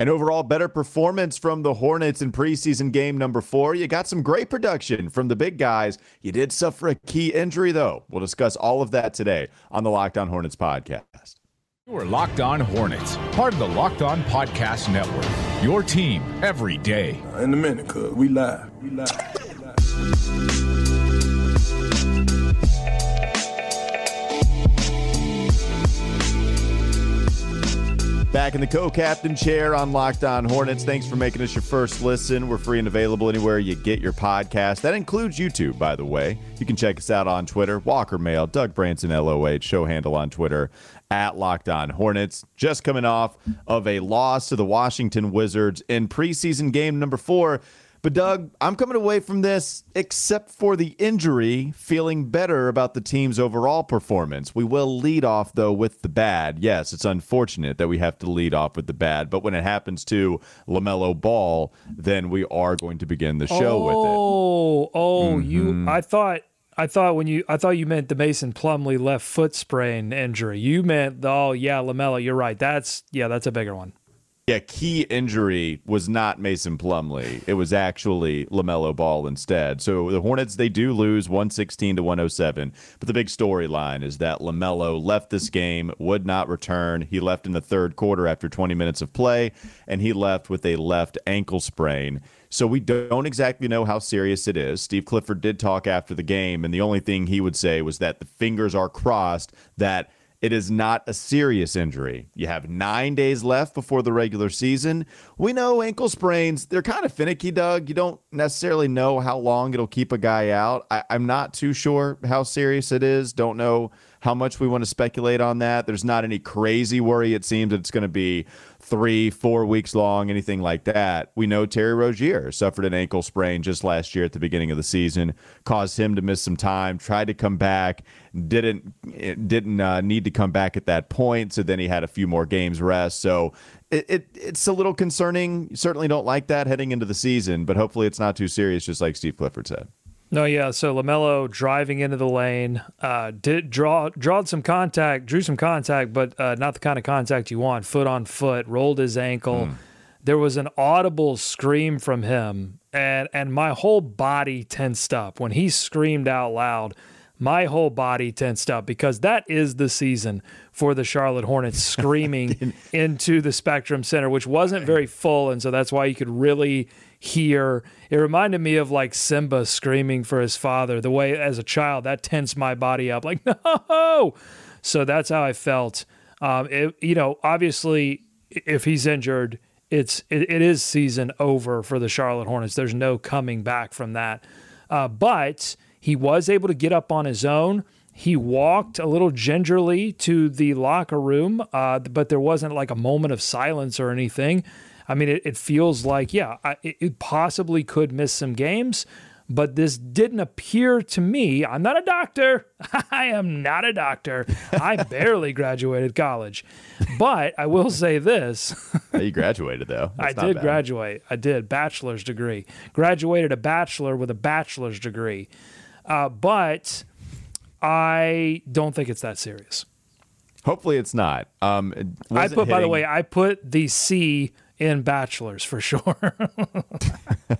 An overall better performance from the Hornets in preseason game number four. You got some great production from the big guys. You did suffer a key injury, though. We'll discuss all of that today on the Locked On Hornets podcast. You are Locked On Hornets, part of the Locked On Podcast Network. Your team every day. In a minute, cuz we live. We live. Back in the co captain chair on Locked On Hornets. Thanks for making us your first listen. We're free and available anywhere you get your podcast. That includes YouTube, by the way. You can check us out on Twitter, Walker Mail, Doug Branson, LOH, show handle on Twitter at Locked On Hornets. Just coming off of a loss to the Washington Wizards in preseason game number four. But Doug, I'm coming away from this, except for the injury, feeling better about the team's overall performance. We will lead off though with the bad. Yes, it's unfortunate that we have to lead off with the bad, but when it happens to LaMelo Ball, then we are going to begin the show oh, with it. Oh, oh, Mm-hmm. you I thought I thought when you I thought you meant the Mason Plumlee left foot sprain injury. You meant the, oh yeah, LaMelo, you're right. That's yeah, that's a bigger one. Yeah, key injury was not Mason Plumlee. It was actually LaMelo Ball instead. So the Hornets, they do lose 116 to 107. But the big storyline is that LaMelo left this game, would not return. He left in the third quarter after 20 minutes of play, and he left with a left ankle sprain. So we don't exactly know how serious it is. Steve Clifford did talk after the game, and the only thing he would say was that the fingers are crossed that it is not a serious injury. You have nine days left before the regular season. We know ankle sprains, they're kind of finicky, Doug. You don't necessarily know how long it'll keep a guy out. I, I'm not too sure how serious it is. Don't know how much we want to speculate on that. There's not any crazy worry, it seems, it's going to be three, four weeks long, anything like that. We know Terry Rozier suffered an ankle sprain just last year at the beginning of the season, caused him to miss some time, tried to come back, didn't didn't uh, need to come back at that point. So then he had a few more games rest. So it, it it's a little concerning. You certainly don't like that heading into the season, but hopefully it's not too serious, just like Steve Clifford said. No, yeah. So Lamelo driving into the lane, uh, did draw drawed some contact, drew some contact, but uh, not the kind of contact you want. Foot on foot, rolled his ankle. There was an audible scream from him, and and my whole body tensed up when he screamed out loud. My whole body tensed up because that is the season for the Charlotte Hornets screaming into the Spectrum Center, which wasn't very full, and so that's why you could really hear. It reminded me of like Simba screaming for his father. The way as a child that tensed my body up, like no. So that's how I felt. Um, it, you know, obviously, if he's injured, it's it, it is season over for the Charlotte Hornets. There's no coming back from that. Uh, but he was able to get up on his own. He walked a little gingerly to the locker room, uh, but there wasn't like a moment of silence or anything. I mean, it, it feels like, yeah, I, it, it possibly could miss some games, but this didn't appear to me. I'm not a doctor. I am not a doctor. I barely graduated college. But I will say this you graduated though. I That's not did bad. graduate. I did bachelor's degree. Graduated a bachelor with a bachelor's degree, uh, but I don't think it's that serious. Hopefully it's not. Um, it I put, by the way, I put the C in bachelor's for sure.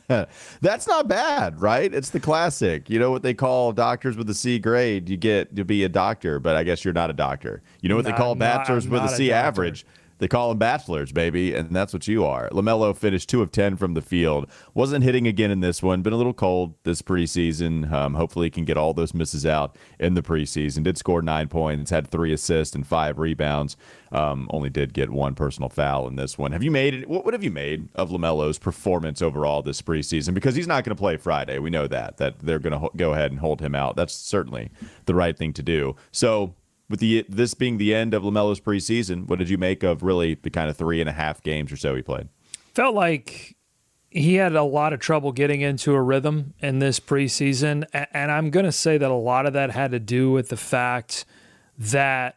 That's not bad, right? It's the classic. You know what they call doctors with a C grade? You get to be a doctor, but I guess you're not a doctor. You know what they call bachelors I'm with a not a C average? They call them bachelors, baby, and that's what you are. LaMelo finished 2 of 10 from the field. Wasn't hitting again in this one. Been a little cold this preseason. Um, hopefully, he can get all those misses out in the preseason. Did score nine points, had three assists and five rebounds. Um, only did get one personal foul in this one. Have you made it? What, what have you made of LaMelo's performance overall this preseason? Because he's not going to play Friday. We know that. That they're going to ho- go ahead and hold him out. That's certainly the right thing to do. So, with the this being the end of Lamelo's preseason, what did you make of really the kind of three and a half games or so he played? Felt like he had a lot of trouble getting into a rhythm in this preseason. And I'm going to say that a lot of that had to do with the fact that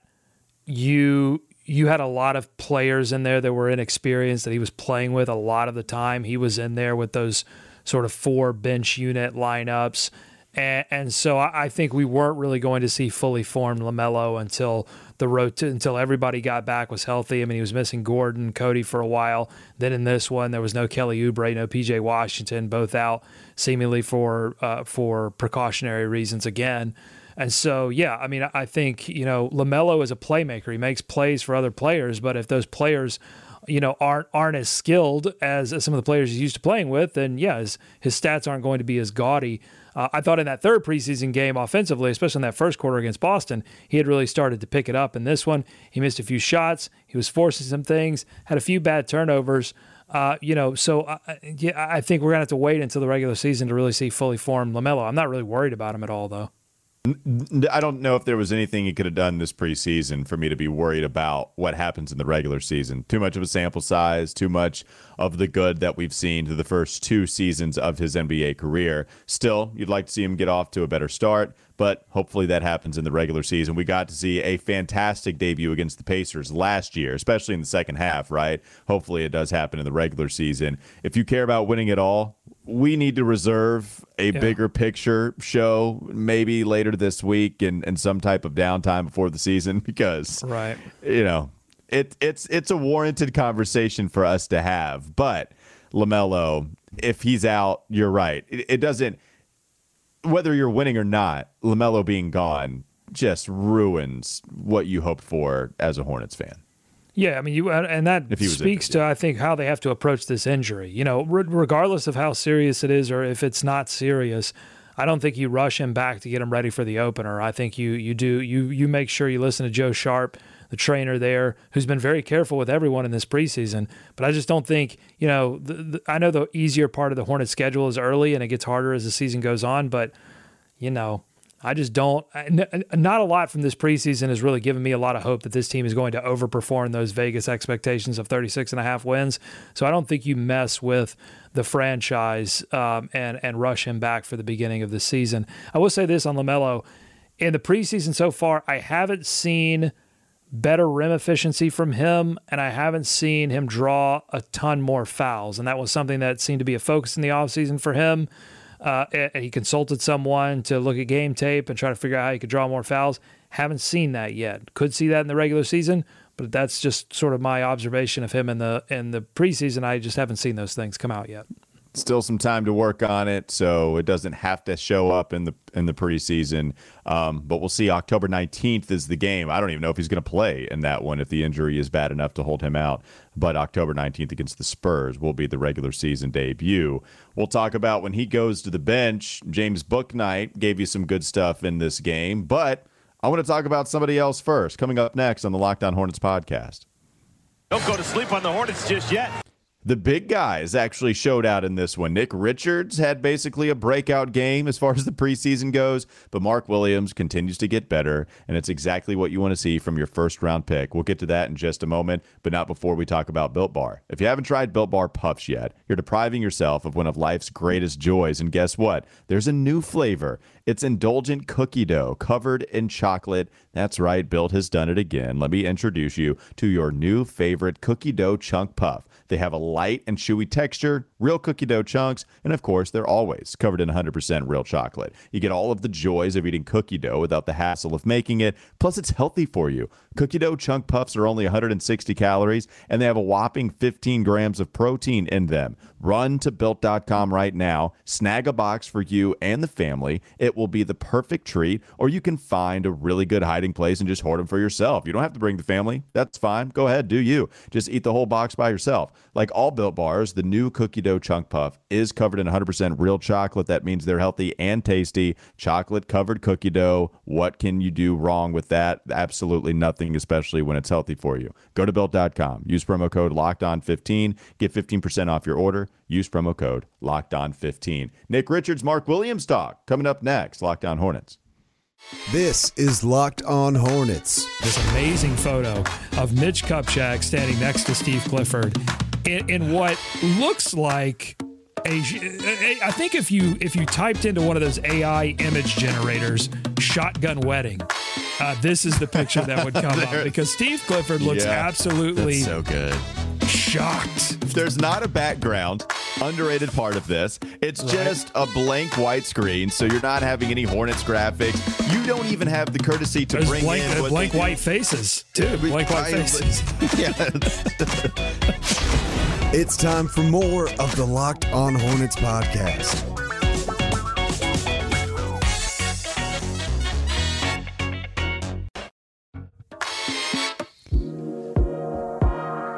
you you had a lot of players in there that were inexperienced that he was playing with a lot of the time. He was in there with those sort of four bench unit lineups. And, and so I, I think we weren't really going to see fully formed LaMelo until the road to, until everybody got back was healthy. I mean, he was missing Gordon, Cody for a while. Then in this one, there was no Kelly Oubre, no PJ Washington, both out seemingly for uh, for precautionary reasons again. And so, yeah, I mean, I think you know LaMelo is a playmaker. He makes plays for other players, but if those players you know aren't aren't as skilled as, as some of the players he's used to playing with, then yeah, his, his stats aren't going to be as gaudy. Uh, I thought in that third preseason game offensively, especially in that first quarter against Boston, he had really started to pick it up. In this one, he missed a few shots, he was forcing some things, had a few bad turnovers. Uh, you know, so uh, yeah, I think we're gonna have to wait until the regular season to really see fully formed LaMelo. I'm not really worried about him at all, though. I don't know if there was anything he could have done this preseason for me to be worried about what happens in the regular season. Too much of a sample size, too much of the good that we've seen to the first two seasons of his NBA career. Still, you'd like to see him get off to a better start, but hopefully that happens in the regular season. We got to see a fantastic debut against the Pacers last year, especially in the second half, right? Hopefully it does happen in the regular season. If you care about winning at all, we need to reserve a yeah. bigger picture show maybe later this week and, and some type of downtime before the season because right. you know it it's it's a warranted conversation for us to have. But LaMelo if he's out you're right. It, it doesn't whether you're winning or not LaMelo being gone just ruins what you hoped for as a Hornets fan yeah, I mean, you uh, and that speaks to I think how they have to approach this injury. You know, regardless of how serious it is or if it's not serious, I don't think you rush him back to get him ready for the opener. I think you you do you you make sure you listen to Joe Sharp, the trainer there, who's been very careful with everyone in this preseason. But I just don't think you know. The, the, I know the easier part of the Hornets schedule is early, and it gets harder as the season goes on. But you know, I just don't. Not a lot from this preseason has really given me a lot of hope that this team is going to overperform those Vegas expectations of 36 and a half wins. So I don't think you mess with the franchise um, and and rush him back for the beginning of the season. I will say this on Lamelo, in the preseason so far, I haven't seen better rim efficiency from him, and I haven't seen him draw a ton more fouls. And that was something that seemed to be a focus in the offseason for him uh, and he consulted someone to look at game tape and try to figure out how he could draw more fouls. Haven't seen that yet. Could see that in the regular season, but that's just sort of my observation of him in the in the preseason. I just haven't seen those things come out yet still some time to work on it, so it doesn't have to show up in the in the preseason. Um, but we'll see. October nineteenth is the game. I don't even know if he's going to play in that one if the injury is bad enough to hold him out. But October nineteenth against the Spurs will be the regular season debut. We'll talk about when he goes to the bench. James Bouknight gave you some good stuff in this game, but I want to talk about somebody else first. Coming up next on the Locked On Hornets podcast. Don't go to sleep on the Hornets just yet. The big guys actually showed out in this one. Nick Richards had basically a breakout game as far as the preseason goes, but Mark Williams continues to get better, and it's exactly what you want to see from your first round pick. We'll get to that in just a moment, but not before we talk about Built Bar. If you haven't tried Built Bar Puffs yet, you're depriving yourself of one of life's greatest joys. And guess what? There's a new flavor. It's indulgent cookie dough covered in chocolate. That's right, Built has done it again. Let me introduce you to your new favorite cookie dough chunk puff. They have a light and chewy texture, real cookie dough chunks, and of course, they're always covered in 100% real chocolate. You get all of the joys of eating cookie dough without the hassle of making it. Plus, it's healthy for you. Cookie dough chunk puffs are only 160 calories, and they have a whopping 15 grams of protein in them. Run to built.com right now, snag a box for you and the family. It will be the perfect treat, or you can find a really good hiding place and just hoard them for yourself. You don't have to bring the family. That's fine. Go ahead, do you. Just eat the whole box by yourself. Like all built bars, the new cookie dough chunk puff is covered in 100% real chocolate. That means they're healthy and tasty. Chocolate covered cookie dough. What can you do wrong with that? Absolutely nothing, especially when it's healthy for you. Go to built.com. Use promo code locked on 15. Get 15% off your order. Use promo code locked on 15. Nick Richards, Mark Williams talk coming up next. Locked on Hornets. This is Locked On Hornets. This amazing photo of Mitch Kupchak standing next to Steve Clifford in, in what looks like a, I think if you if you typed into one of those AI image generators, shotgun wedding, uh, this is the picture that would come up because Steve Clifford looks yeah, absolutely so good Shocked. There's not a background. Underrated part of this. It's just a blank white screen, so you're not having any Hornets graphics. You don't even have the courtesy to There's bring blank, in what blank they do. white faces too. Blank white faces. yeah. It's time for more of the Locked On Hornets podcast.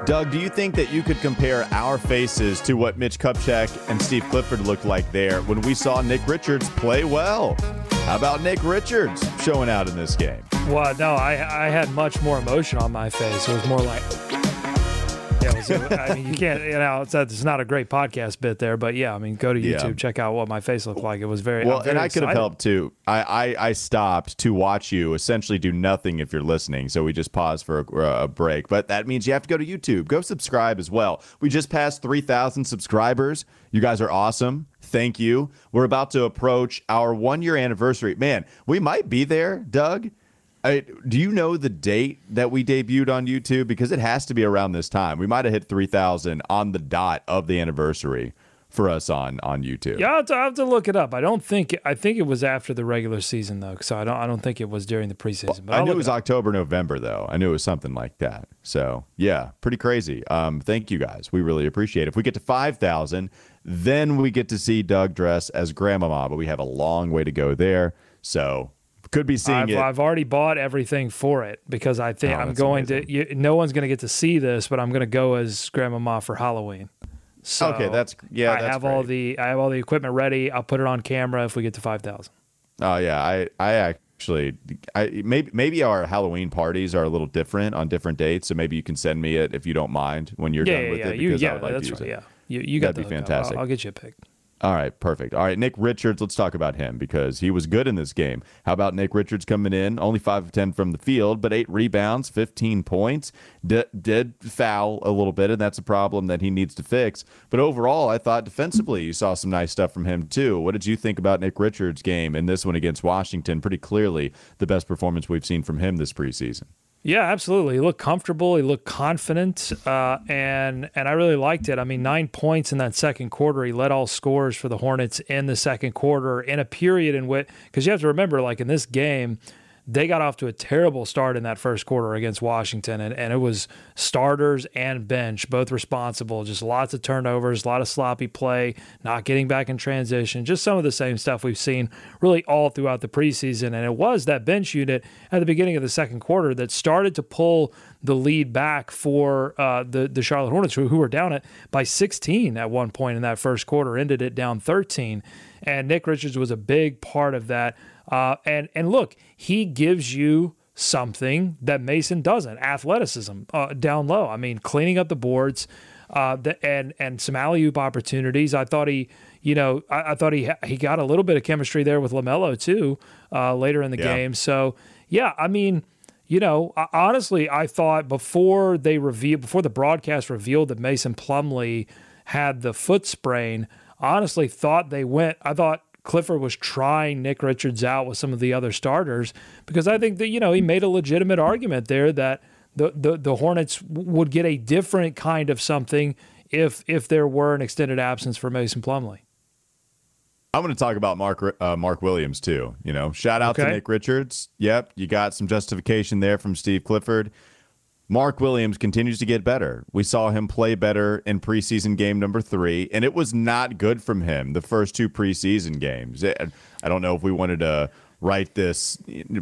Doug, do you think that you could compare our faces to what Mitch Kupchak and Steve Clifford looked like there when we saw Nick Richards play well? How about Nick Richards showing out in this game? Well, no, I I had much more emotion on my face. It was more like, yeah, was, I mean, you can't, you know, it's, it's not a great podcast bit there, but yeah, I mean, go to Yeah. YouTube, check out what my face looked like. It was very Well, very and I could have helped too. I, I I stopped to watch you essentially do nothing if you're listening, so we just paused for a, a break. But that means you have to go to YouTube. Go subscribe as well. We just passed three thousand subscribers. You guys are awesome. Thank you. We're about to approach our one year anniversary. Man, we might be there, Doug. I, do you know the date that we debuted on YouTube? Because it has to be around this time. We might have hit 3,000 on the dot of the anniversary for us on on YouTube. Yeah, I have, to, I have to look it up. I don't think I think it was after the regular season though, so I don't I don't think it was during the preseason. But I I'll knew it was up. October, November, though. I knew it was something like that. So, yeah, pretty crazy. Um, thank you guys. We really appreciate it. If we get to 5,000, then we get to see Doug dress as Grandmama, but we have a long way to go there. So, could be seeing I've, it. I've already bought everything for it because I think Oh, I'm going amazing. to. You, no one's going to get to see this, but I'm going to go as Grandmama for Halloween. So Okay, that's- yeah, I that's have all the I have all the equipment ready. I'll put it on camera if we get to five thousand. Oh yeah, I I actually I maybe maybe our Halloween parties are a little different on different dates, so maybe you can send me it if you don't mind when you're Yeah, done yeah, with yeah. it You, because I yeah, would like that's to use right. it. Yeah, you, you got That'd be the hookup. fantastic. I'll, I'll get you a pick. All right, perfect. All right, Nick Richards, let's talk about him because he was good in this game. How about Nick Richards coming in? Only 5 of 10 from the field, but 8 rebounds, 15 points. D- did foul a little bit, and that's a problem that he needs to fix. But overall, I thought defensively you saw some nice stuff from him too. What did you think about Nick Richards' game in this one against Washington? Pretty clearly the best performance we've seen from him this preseason. Yeah, absolutely. He looked comfortable. He looked confident, uh, and and I really liked it. I mean, nine points in that second quarter. He led all scores for the Hornets in the second quarter in a period in which because you have to remember, like in this game, they got off to a terrible start in that first quarter against Washington, and, and it was starters and bench both responsible. Just lots of turnovers, a lot of sloppy play, not getting back in transition, just some of the same stuff we've seen really all throughout the preseason. And it was that bench unit at the beginning of the second quarter that started to pull the lead back for uh, the the Charlotte Hornets, who, who were down it by 16 at one point in that first quarter, ended it down 13. And Nick Richards was a big part of that. Uh, and and look, he gives you something that Mason doesn't: athleticism uh, down low. I mean, cleaning up the boards, uh, the, and and some alley oop opportunities. I thought he, you know, I, I thought he he got a little bit of chemistry there with Lamelo too uh, later in the Yeah. game. So yeah, I mean. You know, I- honestly, I thought before they revealed, before the broadcast revealed that Mason Plumlee had the foot sprain, honestly thought they went. I thought Clifford was trying Nick Richards out with some of the other starters because I think that you know he made a legitimate argument there that the the, the Hornets would get a different kind of something if if there were an extended absence for Mason Plumlee. I'm going to talk about Mark uh, Mark Williams too. You know, shout out to Nick Richards. Yep, you got some justification there from Steve Clifford. Mark Williams continues to get better. We saw him play better in preseason game number three, and it was not good from him the first two preseason games. I don't know if we wanted to write this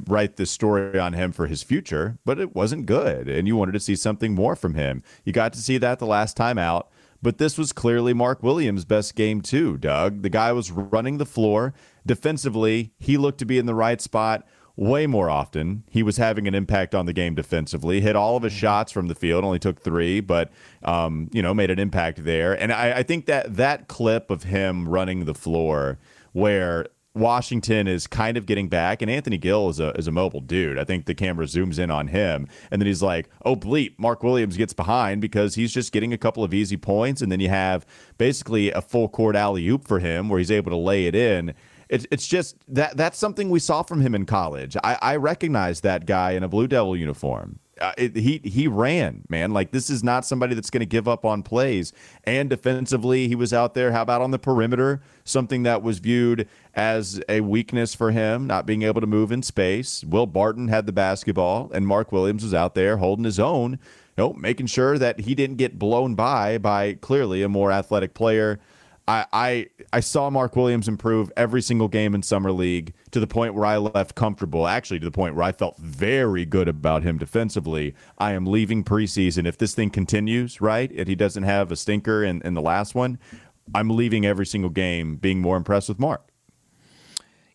write this story on him for his future, but it wasn't good, and you wanted to see something more from him. You got to see that the last time out. But this was clearly Mark Williams' best game, too, Doug. The guy was running the floor. Defensively, he looked to be in the right spot way more often. He was having an impact on the game defensively. Hit all of his shots from the field, only took three, but um, you know, made an impact there. And I, I think that that clip of him running the floor where Washington is kind of getting back, and Anthony Gill is a is a mobile dude. I think the camera zooms in on him, and then he's like, "Oh bleep!" Mark Williams gets behind because he's just getting a couple of easy points, and then you have basically a full court alley oop for him where he's able to lay it in. It's it's just that that's something we saw from him in college. I, I recognize that guy in a Blue Devil uniform. uh, it, he he ran, man. Like this is not somebody that's going to give up on plays. And defensively, he was out there. How about on the perimeter? Something that was viewed as a weakness for him, not being able to move in space. Will Barton had the basketball, and Mark Williams was out there holding his own. You know, making sure that he didn't get blown by by clearly a more athletic player. I, I I saw Mark Williams improve every single game in summer league to the point where I left comfortable. Actually, to the point where I felt very good about him defensively. I am leaving preseason if this thing continues right, and he doesn't have a stinker in, in the last one. I'm leaving every single game being more impressed with Mark.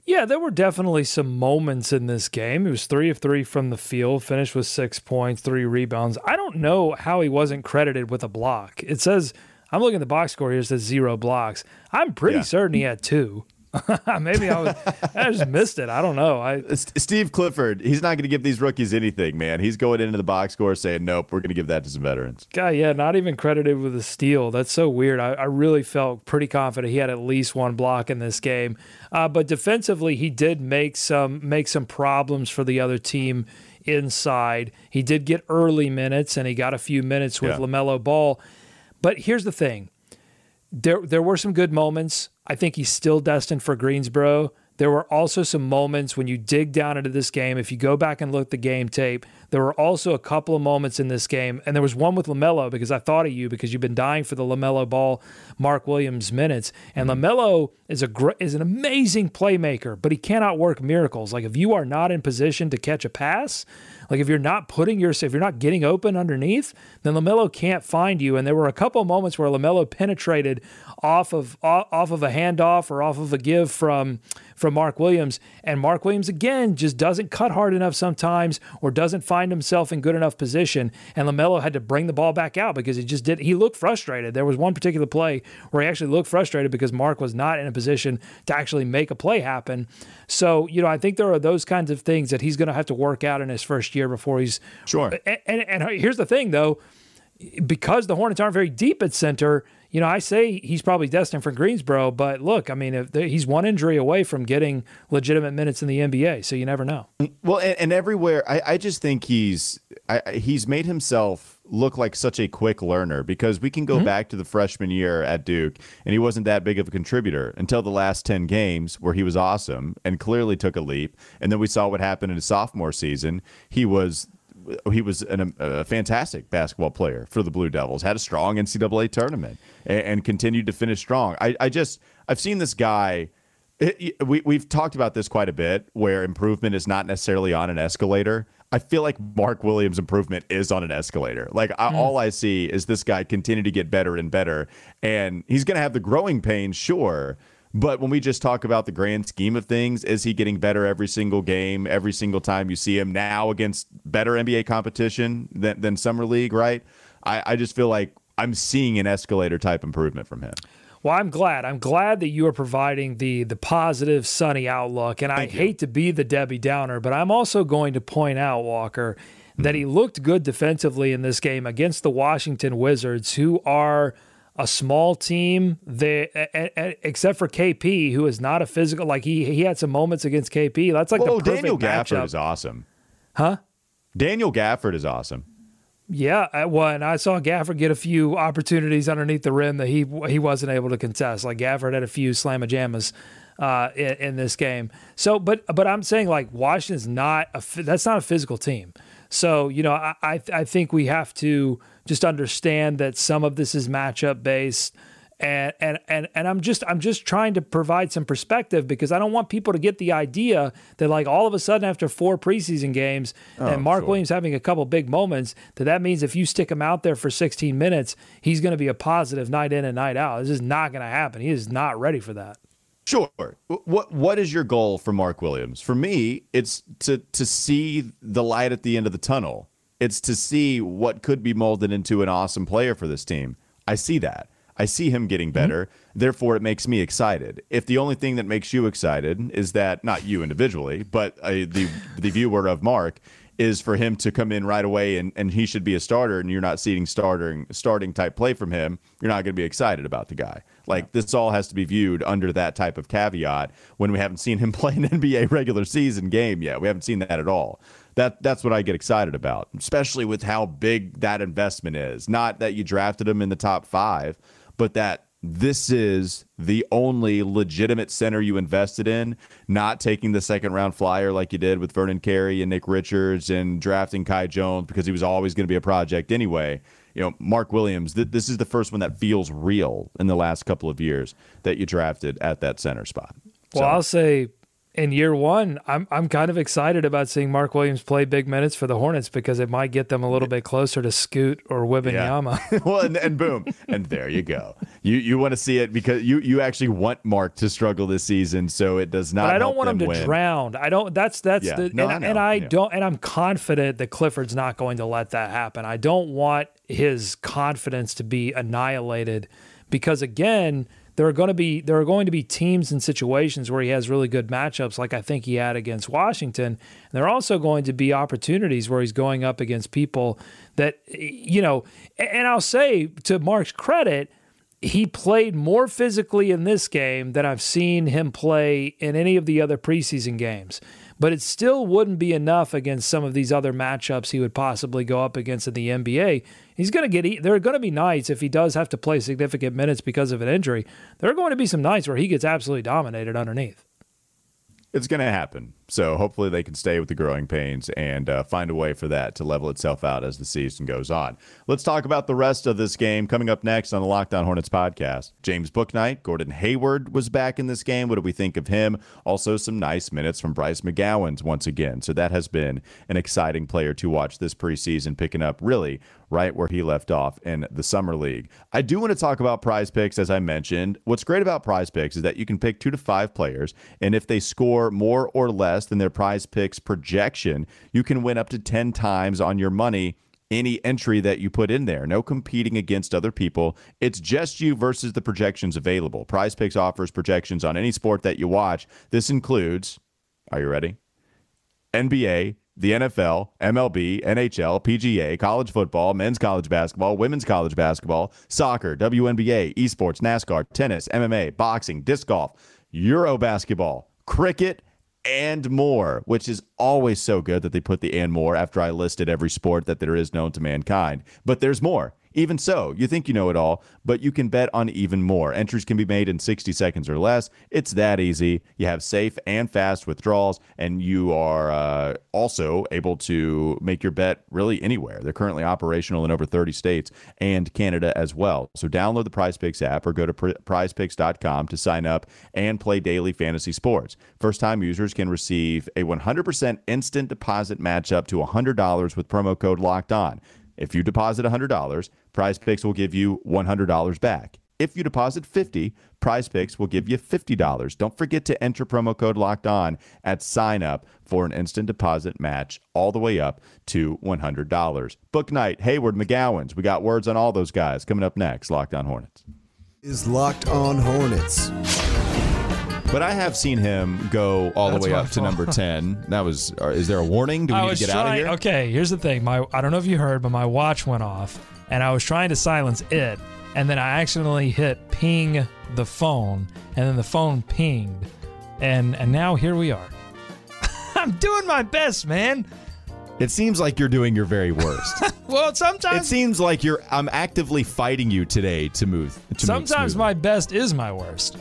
Yeah, there were definitely some moments in this game. He was three of three from the field, finished with six points, three rebounds. I don't know how he wasn't credited with a block. It says I'm looking at the box score here. It says zero blocks. I'm pretty Yeah. certain he had two. Maybe I was. I just missed it. I don't know. I Steve Clifford, he's not going to give these rookies anything, man. He's going into the box score saying, "Nope, we're going to give that to some veterans." God, yeah, not even credited with a steal. That's so weird. I, I really felt pretty confident he had at least one block in this game. Uh, but defensively, he did make some make some problems for the other team inside. He did get early minutes, and he got a few minutes with Yeah. Lamelo Ball. But here's the thing: there there were some good moments. I think he's still destined for Greensboro. There were also some moments when you dig down into this game. If you go back and look at the game tape, there were also a couple of moments in this game, and there was one with Lamelo because I thought of you because you've been dying for the Lamelo Ball, Mark Williams minutes, and mm-hmm. Lamelo is a gr- is an amazing playmaker, but he cannot work miracles. Like if you are not in position to catch a pass, like if you're not putting your if you're not getting open underneath, then Lamelo can't find you. And there were a couple of moments where Lamelo penetrated off of off of a handoff or off of a give from from Mark Williams, and Mark Williams again just doesn't cut hard enough sometimes or doesn't find himself in good enough position. And Lamelo had to bring the ball back out because he just did. He looked frustrated. There was one particular play where he actually looked frustrated because Mark was not in a position to actually make a play happen. So you know, I think there are those kinds of things that he's going to have to work out in his first year before he's Sure. and, and, and here's the thing, though, because the Hornets aren't very deep at center. You know, I say he's probably destined for Greensboro, but look, I mean, if he's one injury away from getting legitimate minutes in the NBA, so you never know. Well, and, and everywhere, I, I just think he's I, he's made himself look like such a quick learner because we can go mm-hmm. back to the freshman year at Duke, and he wasn't that big of a contributor until the last ten games where he was awesome and clearly took a leap, and then we saw what happened in his sophomore season. He was. He was an, um, a fantastic basketball player for the Blue Devils. Had a strong NCAA tournament and, and continued to finish strong. I, I just I've seen this guy it- we we've talked about this quite a bit, where improvement is not necessarily on an escalator. I feel like Mark Williams' improvement is on an escalator. Like I, hmm. all I see is this guy continue to get better and better, and he's going to have the growing pains, sure. But when we just talk about the grand scheme of things, is he getting better every single game, every single time you see him now against better NBA competition than, than summer league? Right? I, I just feel like I'm seeing an escalator type improvement from him. Well, I'm glad. I'm glad that you are providing the the positive, sunny outlook. And I hate to be the Debbie Downer, but I'm also going to point out, Walker, that he looked good defensively in this game against the Washington Wizards, who are a small team. They, a- a- except for KP, who is not a physical. Like he he had some moments against KP. That's like the perfect Daniel Gafford matchup. is awesome. Huh? Daniel Gafford is awesome. Yeah, I- well, and I saw Gafford get a few opportunities underneath the rim that he he wasn't able to contest. Like Gafford had a few slamma jammas uh, in, in this game. So, but but I'm saying like Washington's not a that's not a physical team. So you know I I, I think we have to just understand that some of this is matchup based. And, and and and I'm just I'm just trying to provide some perspective because I don't want people to get the idea that like all of a sudden after four preseason games oh, and Mark sure. Williams having a couple big moments that that means if you stick him out there for 16 minutes he's going to be a positive night in and night out. This is not going to happen. He is not ready for that. Sure. What What is your goal for Mark Williams? For me, it's to to see the light at the end of the tunnel. It's to see what could be molded into an awesome player for this team. I see that. I see him getting better. Therefore, it makes me excited. If the only thing that makes you excited is that not you individually, but uh, the the viewer of Mark is for him to come in right away and, and he should be a starter and you're not seeing starting starting type play from him, you're not going to be excited about the guy. Like this all has to be viewed under that type of caveat when we haven't seen him play an NBA regular season game yet. We haven't seen that at all. That that's what I get excited about, especially with how big that investment is. Not that you drafted him in the top five, but that this is the only legitimate center you invested in, not taking the second round flyer like you did with Vernon Carey and Nick Richards and drafting Kai Jones because he was always going to be a project anyway. You know, Mark Williams, th- this is the first one that feels real in the last couple of years that you drafted at that center spot. Well, I'll say in year one, I'm I'm kind of excited about seeing Mark Williams play big minutes for the Hornets because it might get them a little bit closer to Scoot or Wembanyama. Yeah. well, and, and, boom, and there you go. You you want to see it because you you actually want Mark to struggle this season, so it does not. But I don't want him to win. drown. I don't. That's that's Yeah. the No, and, I and. I Yeah. don't and I'm confident that Clifford's not going to let that happen. I don't want his confidence to be annihilated because again there are going to be there are going to be teams and situations where he has really good matchups like I think he had against Washington. And there are also going to be opportunities where he's going up against people that you know and I'll say to Mark's credit he played more physically in this game than I've seen him play in any of the other preseason games. But it still wouldn't be enough against some of these other matchups he would possibly go up against in the NBA. He's going to get, there are going to be nights if he does have to play significant minutes because of an injury, there are going to be some nights where he gets absolutely dominated underneath. It's going to happen. So hopefully they can stay with the growing pains and uh, find a way for that to level itself out as the season goes on. Let's talk about the rest of this game coming up next on the Locked On Hornets podcast. James Bouknight, Gordon Hayward was back in this game. What do we think of him? Also, some nice minutes from Bryce McGowens once again. So that has been an exciting player to watch this preseason, picking up really right where he left off in the summer league. I do want to talk about PrizePicks, as I mentioned. What's great about PrizePicks is that you can pick two to five players, and if they score more or less than their PrizePicks projection, you can win up to 10 times on your money any entry that you put in there. No competing against other people. It's just you versus the projections available. PrizePicks offers projections on any sport that you watch. This includes, are you ready? NBA, the NFL, MLB, NHL, PGA, college football, men's college basketball, women's college basketball, soccer, WNBA, esports, NASCAR, tennis, MMA, boxing, disc golf, Euro basketball, cricket, and more, which is always so good that they put the and more after I listed every sport that there is known to mankind. But there's more. Even so, you think you know it all, but you can bet on even more. Entries can be made in 60 seconds or less. It's that easy. You have safe and fast withdrawals, and you are uh, also able to make your bet really anywhere. They're currently operational in over 30 states and Canada as well. So download the PrizePicks app or go to pri- prizepicks.com to sign up and play daily fantasy sports. First time users can receive a 100% instant deposit match up to $100 with promo code locked on. If you deposit $100, PrizePicks will give you $100 back. If you deposit 50, PrizePicks will give you $50. Don't forget to enter promo code locked on at sign up for an instant deposit match all the way up to $100. Bouknight, Hayward, McGowens. We got words on all those guys coming up next. Locked on Hornets. Is Locked On Hornets. But I have seen him go all That's the way up to number 10. That was, or is there a warning? Do we I need to get out of here? Okay, here's the thing. My I don't know if you heard, but my watch went off, and I was trying to silence it, and then I accidentally hit ping the phone, and then the phone pinged, and and now here we are. I'm doing my best, man. It seems like you're doing your very worst. Well, sometimes it seems like you're. I'm actively fighting you today to move. To sometimes smoothly. my best is my worst.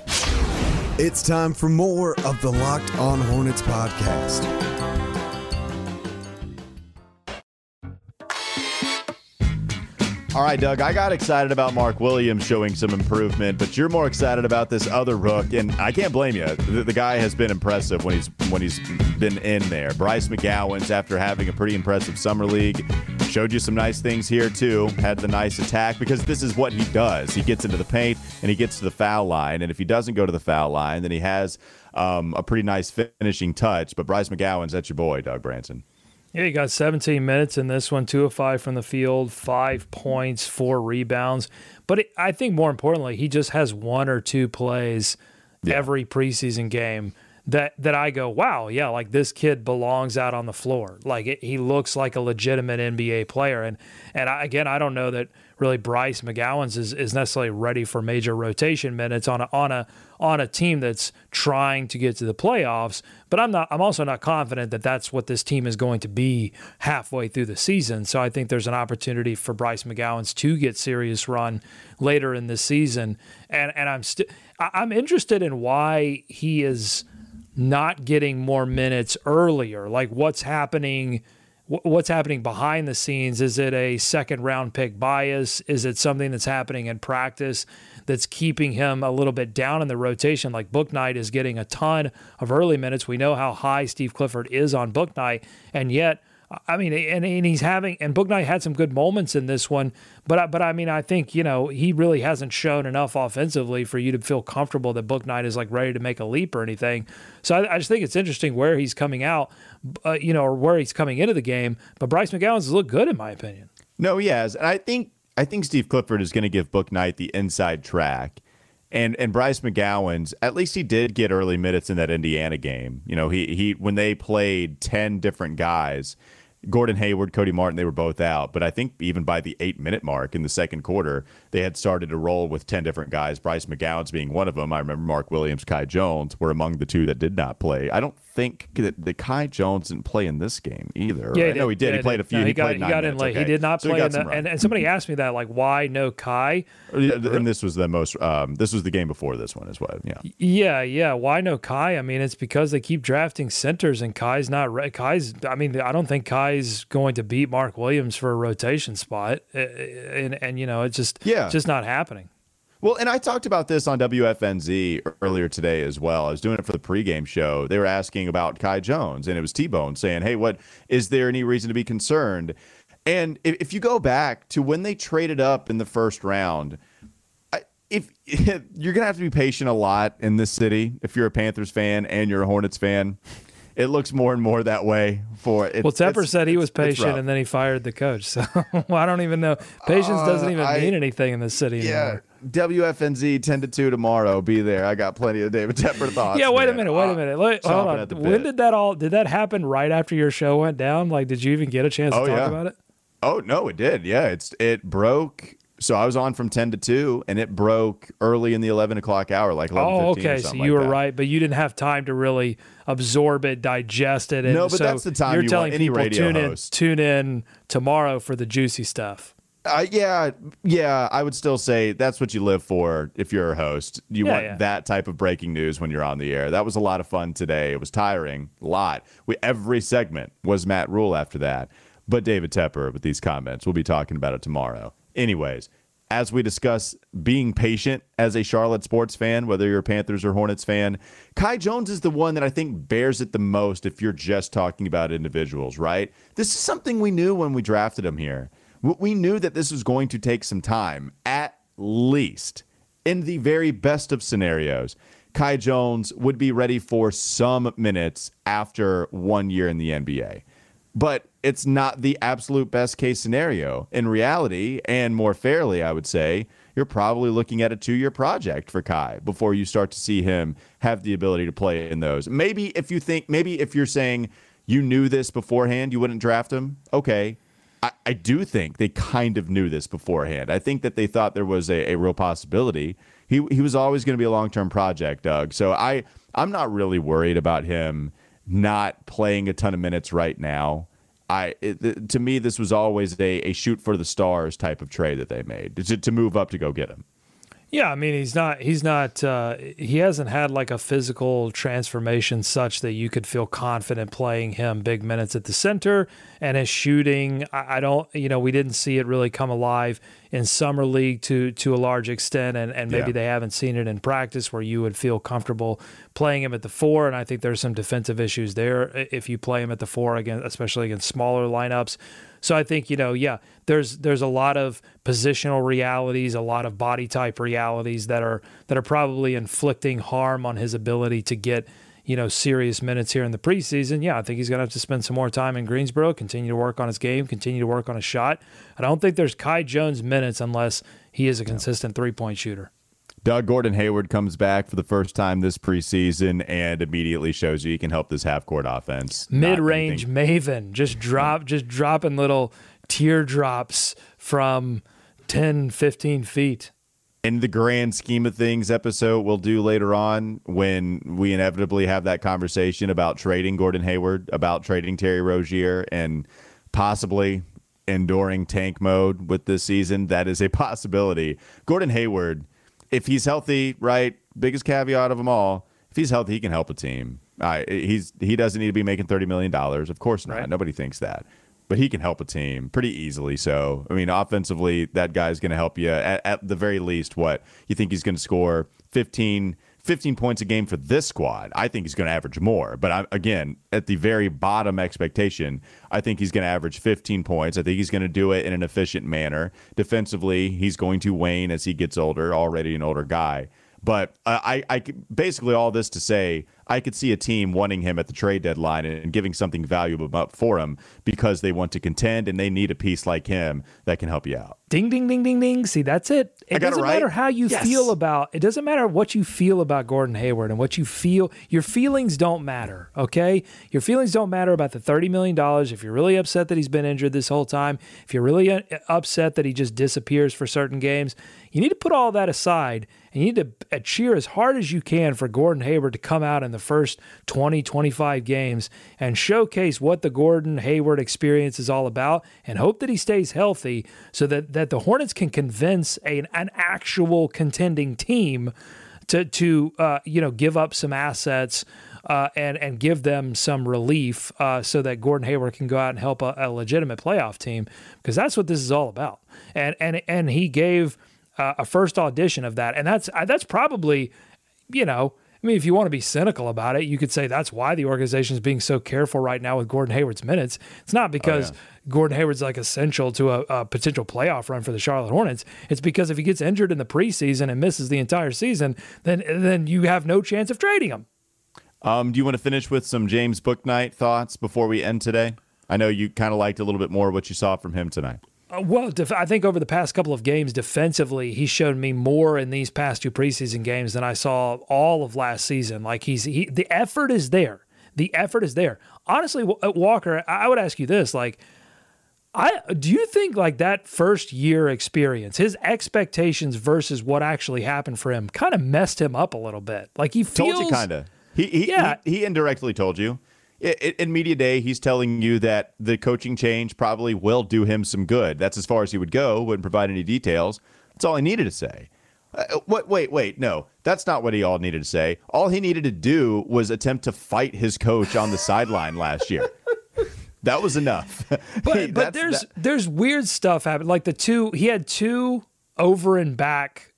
It's time for more of the Locked On Hornets podcast. All right, Doug, I got excited about Mark Williams showing some improvement, but you're more excited about this other rook, and I can't blame you. The, the guy has been impressive when he's when he's been in there. Bryce McGowens, after having a pretty impressive summer league, showed you some nice things here too. Had the nice attack because this is what he does. He gets into the paint and he gets to the foul line, and if he doesn't go to the foul line, then he has um, a pretty nice finishing touch. But Bryce McGowens, that's your boy, Doug Branson. Yeah, he got 17 minutes in this one, two of five from the field, five points, four rebounds. But it, I think more importantly, he just has one or two plays every preseason game that that I go, wow, yeah, like this kid belongs out on the floor. Like it, he looks like a legitimate NBA player. And and I, again, I don't know that really Bryce McGowens is, is necessarily ready for major rotation minutes on a on a on a team that's trying to get to the playoffs. But I'm not. I'm also not confident that that's what this team is going to be halfway through the season. So I think there's an opportunity for Bryce McGowens to get serious run later in the season. And and I'm still I'm interested in why he is not getting more minutes earlier. Like what's happening what's happening behind the scenes. Is it a second round pick bias? Is it something that's happening in practice that's keeping him a little bit down in the rotation? Like Bouknight is getting a ton of early minutes. We know how high Steve Clifford is on Bouknight, and yet I mean, and, and he's having, and Bouknight had some good moments in this one, but but I mean, I think you know he really hasn't shown enough offensively for you to feel comfortable that Bouknight is like ready to make a leap or anything. So I, I just think it's interesting where he's coming out, uh, you know, or where he's coming into the game. But Bryce McGowens looked good in my opinion. No, he has, and I think I think Steve Clifford is going to give Bouknight the inside track. And and Bryce McGowens at least he did get early minutes in that Indiana game. You know, he he when they played ten different guys, Gordon Hayward, Cody Martin, they were both out. But I think even by the eight minute mark in the second quarter, they had started to roll with 10 different guys, Bryce McGowens being one of them. I remember Mark Williams, Kai Jones were among the two that did not play. I don't think that the Kai Jones didn't play in this game either. Yeah, right? no, he did. Yeah, he played a few. No, he, he, got, he got in late. Okay. He did not so play in and, and, somebody asked me that, like, why no Kai? And this was the most. Um, this was the game before this one as well. Yeah. Yeah, yeah. Why no Kai? I mean, it's because they keep drafting centers, and Kai's not. Kai's. I mean, I don't think Kai's going to beat Mark Williams for a rotation spot, and and you know, it's just yeah, it's just not happening. Well, and I talked about this on WFNZ earlier today as well. I was doing it for the pregame show. They were asking about Kai Jones, and it was T Bone saying, "Hey, what is there any reason to be concerned?" And if, if you go back to when they traded up in the first round, if, if you're gonna have to be patient a lot in this city, if you're a Panthers fan and you're a Hornets fan, it looks more and more that way for it. Well, Tepper said he was patient and then he fired the coach. So well, I don't even know. Patience uh, doesn't even I, mean anything in this city yeah, anymore. WFNZ 10 to 2 tomorrow. Be there. I got plenty of David Tepper thoughts. yeah, wait man. a minute. Wait a uh, minute. Wait, hold on. When did that all did that happen right after your show went down? Like did you even get a chance to oh, talk yeah. about it? Oh no, it did. Yeah, it's it broke so I was on from 10 to 2, and it broke early in the 11 o'clock hour, like 11 Oh, okay. so you like were that. right, but you didn't have time to really absorb it, digest it. And no, but so that's the time you're you telling any people tune host. in, tune in tomorrow for the juicy stuff. Uh, yeah, yeah, I would still say that's what you live for if you're a host. You yeah, want yeah. that type of breaking news when you're on the air. That was a lot of fun today. It was tiring, a lot. We every segment was Matt Rhule after that. But David Tepper with these comments. We'll be talking about it tomorrow. Anyways, as we discuss being patient as a Charlotte sports fan, whether you're a Panthers or Hornets fan, Kai Jones is the one that I think bears it the most if you're just talking about individuals, right? This is something we knew when we drafted him here. We knew that this was going to take some time, at least. In the very best of scenarios, Kai Jones would be ready for some minutes after one year in the NBA but it's not the absolute best case scenario. In reality, and more fairly, I would say, you're probably looking at a two year project for Kai before you start to see him have the ability to play in those. Maybe if you think, maybe if you're saying you knew this beforehand, you wouldn't draft him. Okay. I, I do think they kind of knew this beforehand. I think that they thought there was a, a real possibility. He, he was always going to be a long term project, Doug. So I, I'm not really worried about him not playing a ton of minutes right now. I it, to me this was always a, a shoot for the stars type of trade that they made to, to move up to go get him. Yeah, I mean he's not he's not uh, he hasn't had like a physical transformation such that you could feel confident playing him big minutes at the center and his shooting. I, I don't you know we didn't see it really come alive in summer league to to a large extent, and and maybe yeah. they haven't seen it in practice where you would feel comfortable playing him at the four. And I think there's some defensive issues there if you play him at the four again, especially against smaller lineups. So I think you know, yeah, there's there's a lot of positional realities, a lot of body type realities that are that are probably inflicting harm on his ability to get you know serious minutes here in the preseason. Yeah, I think he's going to have to spend some more time in Greensboro, continue to work on his game, continue to work on his shot. I don't think there's Kai Jones minutes unless he is a consistent three point shooter. Doug Gordon Hayward comes back for the first time this preseason and immediately shows you he can help this half court offense. Mid range Maven, just drop, just dropping little teardrops from 10, 15 feet. In the grand scheme of things episode we'll do later on when we inevitably have that conversation about trading Gordon Hayward, about trading Terry Rozier, and possibly enduring tank mode with this season. That is a possibility. Gordon Hayward, if he's healthy, right, biggest caveat of them all, if he's healthy, he can help a team. He's he doesn't need to be making thirty million dollars. Of course not. Right. Nobody thinks that. But he can help a team pretty easily. So, I mean, offensively, that guy's going to help you at, at the very least. What you think he's going to score 15, 15 points a game for this squad? I think he's going to average more. But I, again, at the very bottom expectation, I think he's going to average 15 points. I think he's going to do it in an efficient manner. Defensively, he's going to wane as he gets older, already an older guy. But I, I basically all this to say, I could see a team wanting him at the trade deadline and, and giving something valuable up for him because they want to contend and they need a piece like him that can help you out. Ding, ding, ding, ding, ding. See, that's it. It I got it doesn't right? matter how you Yes. feel about. It doesn't matter what you feel about Gordon Hayward and what you feel. Your feelings don't matter. Okay, your feelings don't matter about the thirty million dollars. If you're really upset that he's been injured this whole time, if you're really uh, upset that he just disappears for certain games, you need to put all that aside and you need to uh, cheer as hard as you can for Gordon Hayward to come out in the first 20, 25 games and showcase what the Gordon Hayward experience is all about and hope that he stays healthy so that, that the Hornets can convince a, an actual contending team to, to uh, you know, give up some assets uh, and and give them some relief uh, so that Gordon Hayward can go out and help a, a legitimate playoff team because that's what this is all about. And and and he gave uh, a first audition of that, and that's uh, that's probably you know. I mean, if you want to be cynical about it, you could say that's why the organization is being so careful right now with Gordon Hayward's minutes. It's not because Gordon Hayward's like essential to a, a potential playoff run for the Charlotte Hornets. It's because if he gets injured in the preseason and misses the entire season, then then you have no chance of trading him. Um, do you want to finish with some James Bouknight thoughts before we end today? I know you kind of liked a little bit more what you saw from him tonight. Uh, well, def- I think over the past couple of games, defensively, he's shown me more in these past two preseason games than I saw all of last season. Like he's he, the effort is there. The effort is there. Honestly, uh, Walker, I I would ask you this: like, I do you think like that first year experience, his expectations versus what actually happened for him, kind of messed him up a little bit? Like he feels Told you kind of. He he, Yeah. he he indirectly told you. In media day, he's telling you that the coaching change probably will do him some good. That's as far as he would go. Wouldn't provide any details. That's all he needed to say. Uh, what? Wait, wait. No, that's not what he all needed to say. All he needed to do was attempt to fight his coach on the sideline last year. That was enough. but but there's that- there's weird stuff happen. Like the two, he had two over and back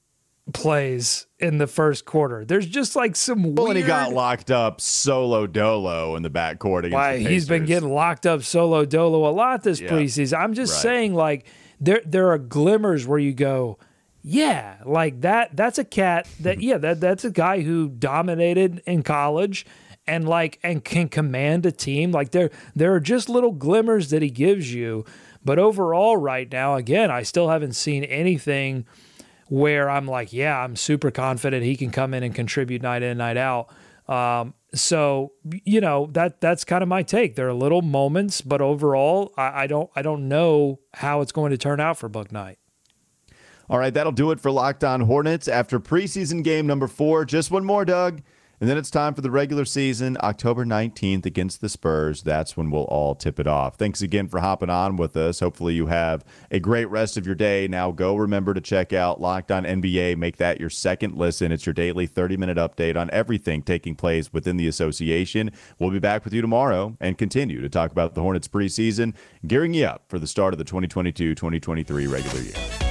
plays in the first quarter. There's just like some well, weird. and he got locked up solo dolo in the backcourt against Why he's been getting locked up solo dolo a lot this Yeah. preseason. I'm just Right. saying, like there there are glimmers where you go, yeah, like that. That's a cat that hmm. yeah that that's a guy who dominated in college. And like and can command a team like there there are just little glimmers that he gives you, but overall right now again I still haven't seen anything where I'm like, yeah, I'm super confident he can come in and contribute night in, night out. Um, so you know that that's kind of my take. There are little moments, but overall, I, I don't I don't know how it's going to turn out for Bouknight. All right, that'll do it for Locked On Hornets after preseason game number four. Just one more, Doug. And then it's time for the regular season, October 19th against the Spurs. That's when we'll all tip it off. Thanks again for hopping on with us. Hopefully, you have a great rest of your day. Now, go remember to check out Locked On NBA. Make that your second listen. It's your daily 30 minute update on everything taking place within the association. We'll be back with you tomorrow and continue to talk about the Hornets preseason, gearing you up for the start of the 2022 2023 regular year.